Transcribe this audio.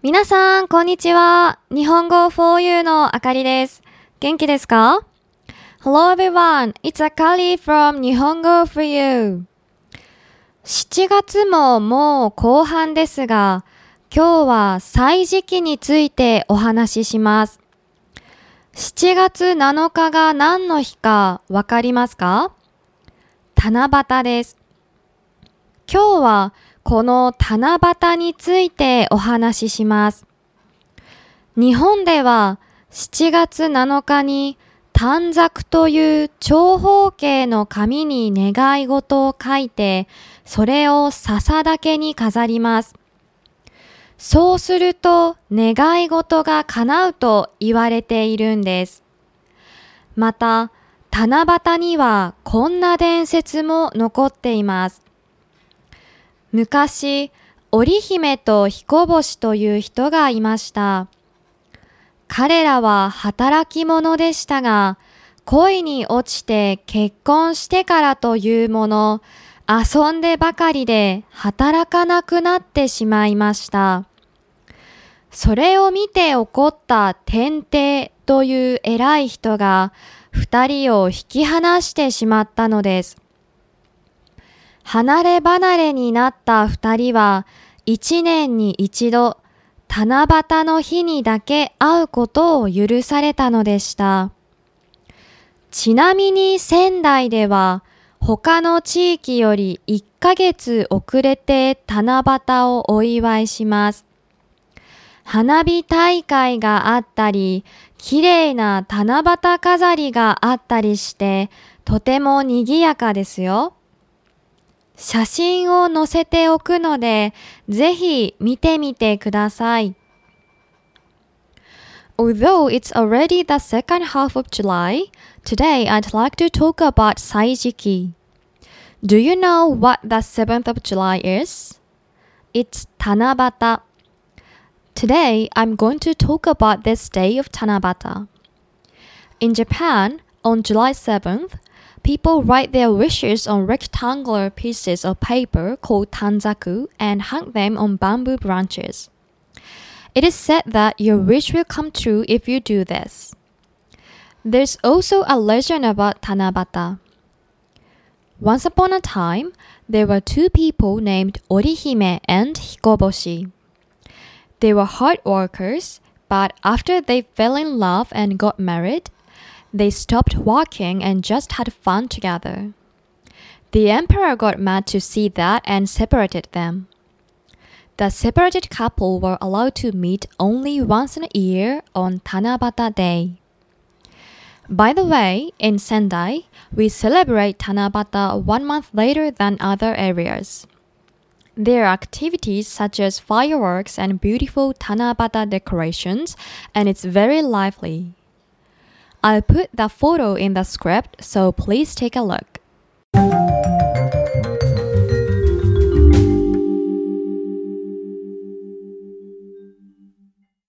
皆さん、こんにちは。日本語 for you のあかりです。元気ですか ?Hello everyone, it's Akari from 日本語 for you. 7月ももう後半ですが、今日は歳時期についてお話しします。7月7日が何の日かわかりますか？七夕です。今日はこの七夕についてお話しします。日本では7月7日に短冊という長方形の紙に願い事を書いて、それを笹竹に飾ります。そうすると願い事が叶うと言われているんです。また、七夕にはこんな伝説も残っています。昔、織姫と彦星という人がいました。彼らは働き者でしたが、恋に落ちて結婚してからというもの、遊んでばかりで働かなくなってしまいました。それを見て怒った天帝という偉い人が二人を引き離してしまったのです。離れ離れになった二人は一年に一度七夕の日にだけ会うことを許されたのでした。ちなみに仙台では他の地域より1ヶ月遅れて七夕をお祝いします。花火大会があったり、綺麗な七夕飾りがあったりして、とても賑やかですよ。写真を載せておくので、ぜひ見てみてください。Although it's already the second half of July, today I'd like to talk about Saijiki. Do you know what the 7th of July is? It's Tanabata. Today I'm going to talk about this day of Tanabata. In Japan, on July 7th, people write their wishes on rectangular pieces of paper called tanzaku and hang them on bamboo branches. It is said that your wish will come true if you do this. There's also a legend about Tanabata. Once upon a time, there were two people named Orihime and Hikoboshi. They were hard workers, but after they fell in love and got married, they stopped walking and just had fun together. The emperor got mad to see that and separated them. The separated couple were allowed to meet only once in a year on Tanabata Day. By the way, in Sendai, we celebrate Tanabata one month later than other areas. There are activities such as fireworks and beautiful Tanabata decorations, and it's very lively. I'll put the photo in the script, so please take a look.